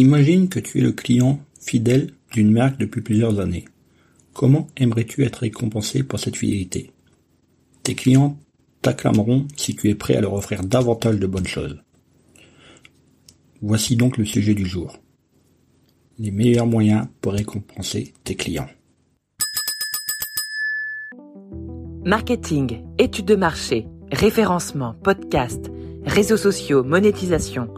Imagine que tu es le client fidèle d'une marque depuis plusieurs années. Comment aimerais-tu être récompensé pour cette fidélité? Tes clients t'acclameront si tu es prêt à leur offrir davantage de bonnes choses. Voici donc le sujet du jour. Les meilleurs moyens pour récompenser tes clients. Marketing, études de marché, référencement, podcast, réseaux sociaux, monétisation.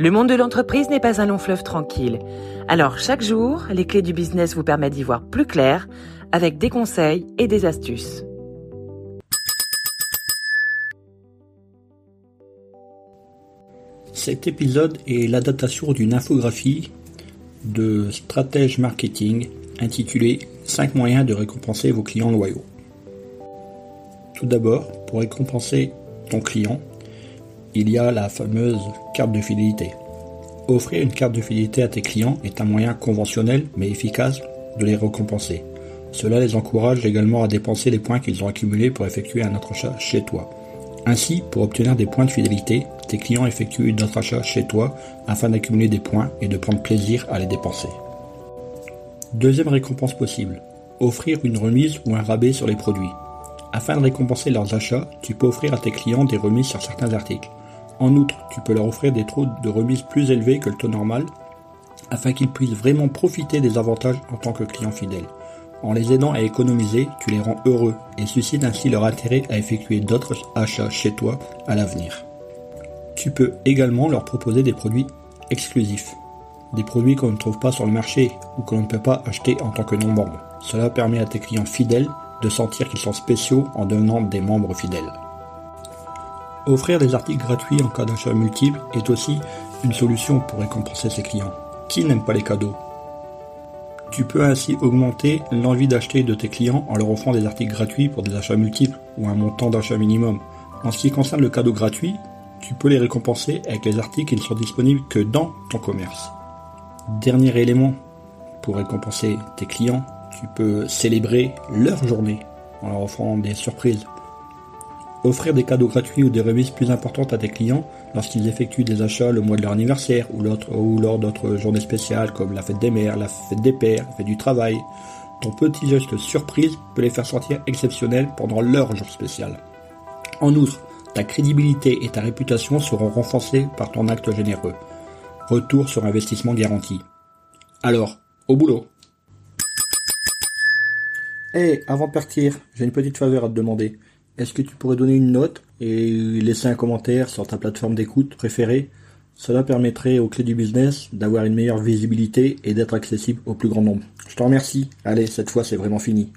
Le monde de l'entreprise n'est pas un long fleuve tranquille. Alors chaque jour, les clés du business vous permettent d'y voir plus clair avec des conseils et des astuces. Cet épisode est l'adaptation d'une infographie de stratège marketing intitulée 5 moyens de récompenser vos clients loyaux. Tout d'abord, pour récompenser ton client, il y a la fameuse carte de fidélité. Offrir une carte de fidélité à tes clients est un moyen conventionnel mais efficace de les récompenser. Cela les encourage également à dépenser les points qu'ils ont accumulés pour effectuer un autre achat chez toi. Ainsi, pour obtenir des points de fidélité, tes clients effectuent d'autres achats chez toi afin d'accumuler des points et de prendre plaisir à les dépenser. Deuxième récompense possible. Offrir une remise ou un rabais sur les produits. Afin de récompenser leurs achats, tu peux offrir à tes clients des remises sur certains articles. En outre, tu peux leur offrir des taux de remise plus élevés que le taux normal afin qu'ils puissent vraiment profiter des avantages en tant que clients fidèles. En les aidant à économiser, tu les rends heureux et suscites ainsi leur intérêt à effectuer d'autres achats chez toi à l'avenir. Tu peux également leur proposer des produits exclusifs, des produits qu'on ne trouve pas sur le marché ou que l'on ne peut pas acheter en tant que non-membre. Cela permet à tes clients fidèles de sentir qu'ils sont spéciaux en devenant des membres fidèles. Offrir des articles gratuits en cas d'achat multiple est aussi une solution pour récompenser ses clients. Qui n'aime pas les cadeaux? Tu peux ainsi augmenter l'envie d'acheter de tes clients en leur offrant des articles gratuits pour des achats multiples ou un montant d'achat minimum. En ce qui concerne le cadeau gratuit, tu peux les récompenser avec les articles qui ne sont disponibles que dans ton commerce. Dernier élément pour récompenser tes clients, tu peux célébrer leur journée en leur offrant des surprises. Offrir des cadeaux gratuits ou des remises plus importantes à tes clients lorsqu'ils effectuent des achats le mois de leur anniversaire ou, lors d'autres journées spéciales comme la fête des mères, la fête des pères, la fête du travail. Ton petit geste surprise peut les faire sentir exceptionnels pendant leur jour spécial. En outre, ta crédibilité et ta réputation seront renforcées par ton acte généreux. Retour sur investissement garanti. Alors, au boulot Eh, avant de partir, j'ai une petite faveur à te demander. Est-ce que tu pourrais donner une note et laisser un commentaire sur ta plateforme d'écoute préférée? Cela permettrait aux clés du business d'avoir une meilleure visibilité et d'être accessible au plus grand nombre. Je te remercie. Allez, cette fois c'est vraiment fini.